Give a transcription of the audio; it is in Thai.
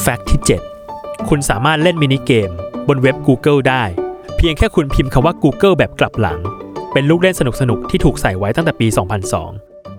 แฟกต์ที่ 7 คุณสามารถเล่นมินิเกม บนเว็บ Google ได้ เพียงแค่คุณพิมพ์คำว่า Google แบบกลับหลัง เป็นลูกเล่นสนุกๆ ที่ถูกใส่ไว้ตั้งแต่ปี 2002